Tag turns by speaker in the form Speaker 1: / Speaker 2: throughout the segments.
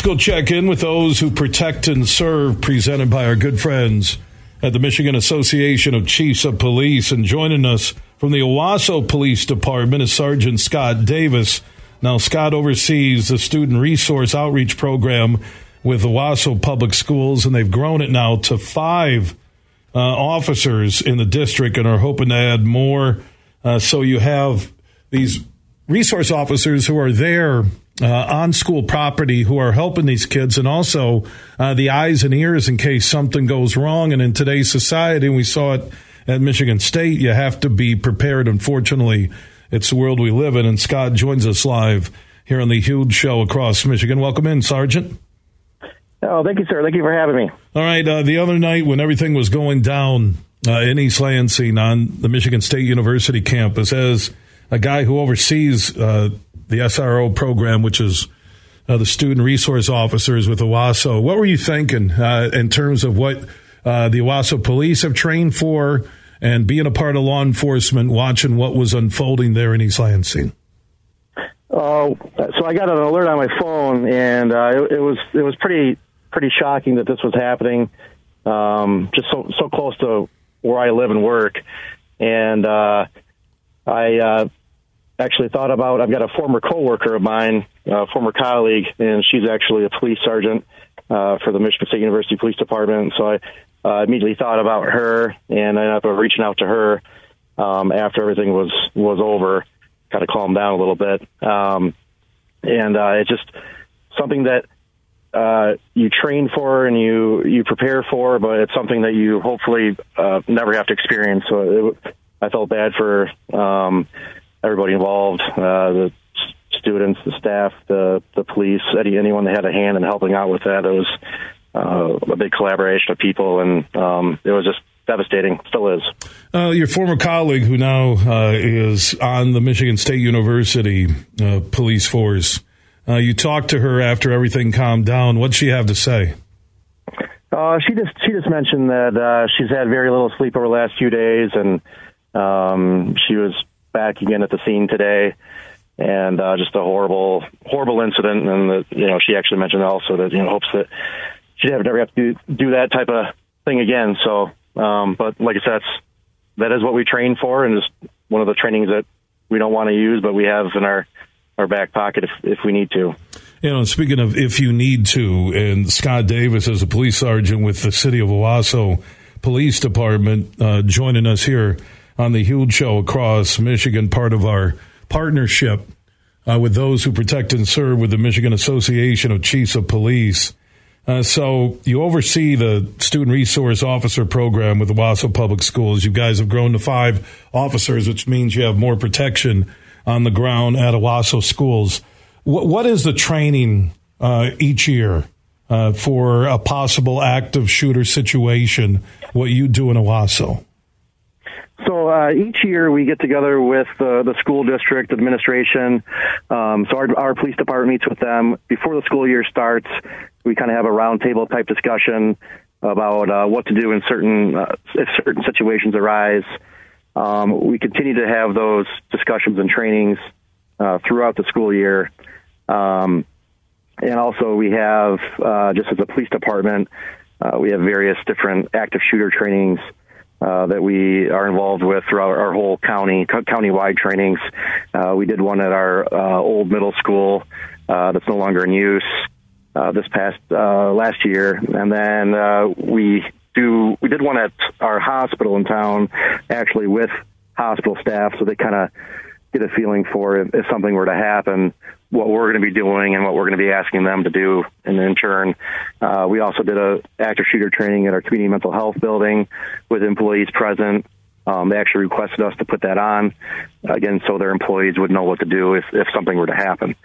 Speaker 1: Let's go check in with those who protect and serve, presented by our good friends at the Michigan Association of Chiefs of Police. And joining us from the Owosso Police Department is Sergeant Scott Davis. Now, Scott oversees the Student Resource Outreach Program with Owosso Public Schools, and they've grown it now to five uh, officers in the district and are hoping to add more. Uh, so you have these resource officers who are there uh, on school property who are helping these kids and also uh, the eyes and ears in case something goes wrong. And in today's society, we saw it at Michigan State, you have to be prepared. Unfortunately, it's the world we live in. And Scott joins us live here on the huge show across Michigan. Welcome in, Sergeant.
Speaker 2: Oh, thank you, sir. Thank you for having me.
Speaker 1: All right. Uh, the other night when everything was going down uh, in East Lansing on the Michigan State University campus, as a guy who oversees uh, the SRO program, which is uh, the student resource officers with Owosso. What were you thinking uh, in terms of what uh, the Owosso police have trained for and being a part of law enforcement, watching what was unfolding there in East Lansing?
Speaker 2: Oh, so I got an alert on my phone, and uh, it, it, was it was pretty pretty shocking that this was happening, um, just so so close to where I live and work, and uh, I actually thought about. I've got a former coworker of mine, a former colleague, and she's actually a police sergeant uh, for the Michigan State University Police Department. So I uh, immediately thought about her, and I ended up reaching out to her um, after everything was was over, kind of calmed down a little bit. Um, and uh, it's just something that uh, you train for and you you prepare for, but it's something that you hopefully uh, never have to experience. So it, I felt bad for um, everybody involved, uh, the students, the staff, the the police, any, anyone that had a hand in helping out with that. It was uh, a big collaboration of people, and um, it was just devastating. Still is.
Speaker 1: Uh, your former colleague, who now uh, is on the Michigan State University uh, police force, uh, you talked to her after everything calmed down. What'd she have to say?
Speaker 2: Uh, she just she just mentioned that uh, she's had very little sleep over the last few days, and um, she was back again at the scene today, and uh, just a horrible, horrible incident. And the, you know, she actually mentioned also that you know hopes that she'd never have to do, do that type of thing again. So, um, but like I said, that's that is what we train for, and just one of the trainings that we don't want to use, but we have in our our back pocket if if we need to.
Speaker 1: You know, speaking of if you need to, and Scott Davis is a police sergeant with the city of Owosso Police Department, uh, joining us here on the huge show across Michigan, part of our partnership uh, with those who protect and serve with the Michigan Association of Chiefs of Police. Uh, so you oversee the student resource officer program with the Owosso Public Schools. You guys have grown to five officers, which means you have more protection on the ground at Owosso schools. what, what is the training uh, each year uh, for a possible active shooter situation? What you do in Owosso?
Speaker 2: So uh, each year we get together with uh, the school district administration. Um, so our, our police department meets with them before the school year starts. We kind of have a roundtable type discussion about uh, what to do in certain uh, if certain situations arise. Um, we continue to have those discussions and trainings uh, throughout the school year. Um, and also we have uh, just as a police department, we have various different active shooter trainings uh, that we are involved with throughout our whole county, county-wide trainings. Uh, we did one at our uh, old middle school uh, that's no longer in use uh, this past last year, and then we do we did one at our hospital in town, actually with hospital staff, so they kind of get a feeling for if, if something were to happen, what we're going to be doing and what we're going to be asking them to do. And in turn, uh, we also did a active shooter training at our community mental health building with employees present. Um, they actually requested us to put that on again, so their employees would know what to do if, if something were to happen.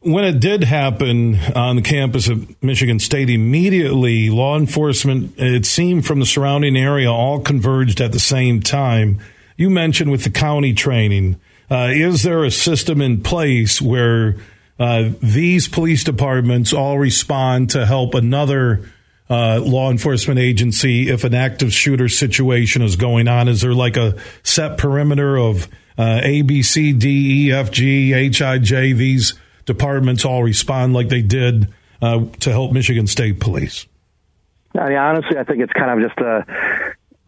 Speaker 1: When it did happen on the campus of Michigan State, immediately law enforcement, it seemed from the surrounding area, all converged at the same time. You mentioned with the county training uh, is there a system in place where uh, these police departments all respond to help another uh, law enforcement agency if an active shooter situation is going on? Is there like a set perimeter of uh, A, B, C, D, E, F, G, H, I, J? These departments all respond like they did uh, to help Michigan State Police?
Speaker 2: I mean, honestly, I think it's kind of just a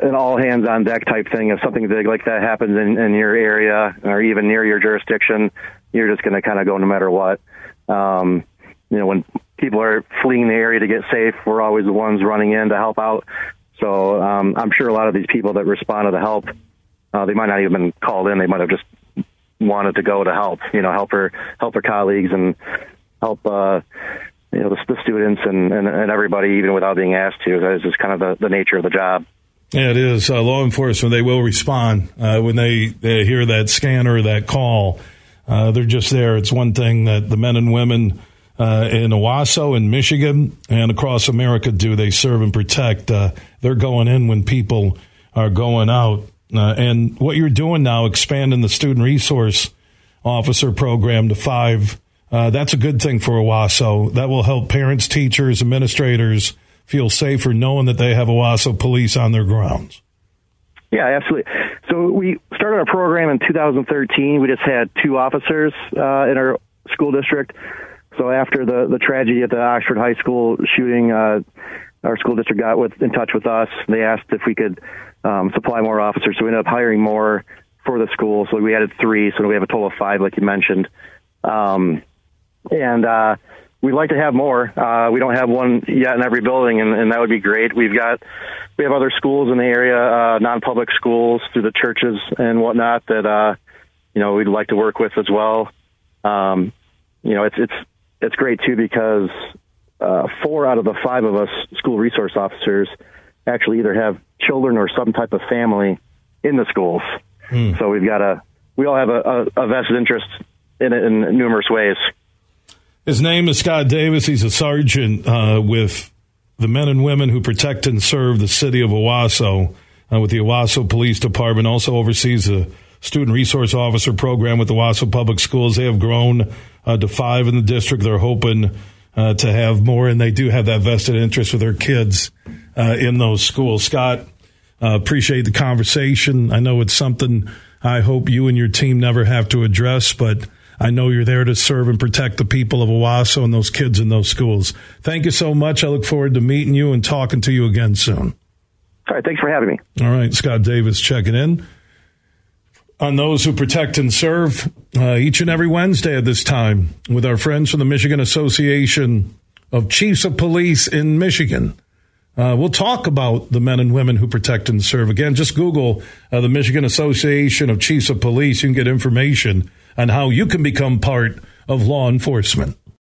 Speaker 2: an all hands on deck type thing. If something big like that happens in, in your area or even near your jurisdiction, you're just going to kind of go no matter what. Um, you know, when people are fleeing the area to get safe, we're always the ones running in to help out. So um, I'm sure a lot of these people that responded to help, uh, they might not even been called in. They might have just wanted to go to help, you know, help her, help her colleagues and help, uh, you know, the, the students and, and, and everybody, even without being asked to. That is just kind of the, the nature of the job.
Speaker 1: Yeah, it is. Uh, law enforcement, they will respond uh, when they, they hear that scanner, that call. Uh, they're just there. It's one thing that the men and women uh, in Owosso, in Michigan, and across America do. They serve and protect. Uh, they're going in when people are going out. Uh, and what you're doing now, expanding the student resource officer program to five, that's a good thing for Owosso. That will help parents, teachers, administrators feel safer knowing that they have Owosso police on their grounds.
Speaker 2: Yeah, absolutely. So we started our program in 2013. We just had two officers uh, in our school district. So after the the tragedy at the Oxford High School shooting, uh, our school district got with in touch with us. They asked if we could um, supply more officers. So we ended up hiring more for the school. So we added three. So we have a total of five, like you mentioned. Um, and uh, we'd like to have more. Uh, we don't have one yet in every building, and, and that would be great. We've got we have other schools in the area, uh, non-public schools through the churches and whatnot that uh, you know we'd like to work with as well. Um, you know, it's it's it's great too because uh, four out of the five of us school resource officers actually either have children or some type of family in the schools. Hmm. So we've got a we all have a, a, a vested interest in it in numerous ways.
Speaker 1: His name is Scott Davis. He's a sergeant uh, with the men and women who protect and serve the city of Owosso uh, with the Owosso Police Department. Also oversees the student resource officer program with the Owosso Public Schools. They have grown uh, to five in the district. They're hoping uh, to have more, and they do have that vested interest with their kids uh, in those schools. Scott, uh, appreciate the conversation. I know it's something I hope you and your team never have to address, but I know you're there to serve and protect the people of Owosso and those kids in those schools. Thank you so much. I look forward to meeting you and talking to you again soon.
Speaker 2: All right. Thanks for having me.
Speaker 1: All right. Scott Davis checking in on those who protect and serve uh, each and every Wednesday at this time with our friends from the Michigan Association of Chiefs of Police in Michigan. Uh, we'll talk about the men and women who protect and serve. Again, just Google uh, the Michigan Association of Chiefs of Police. You can get information on how you can become part of law enforcement.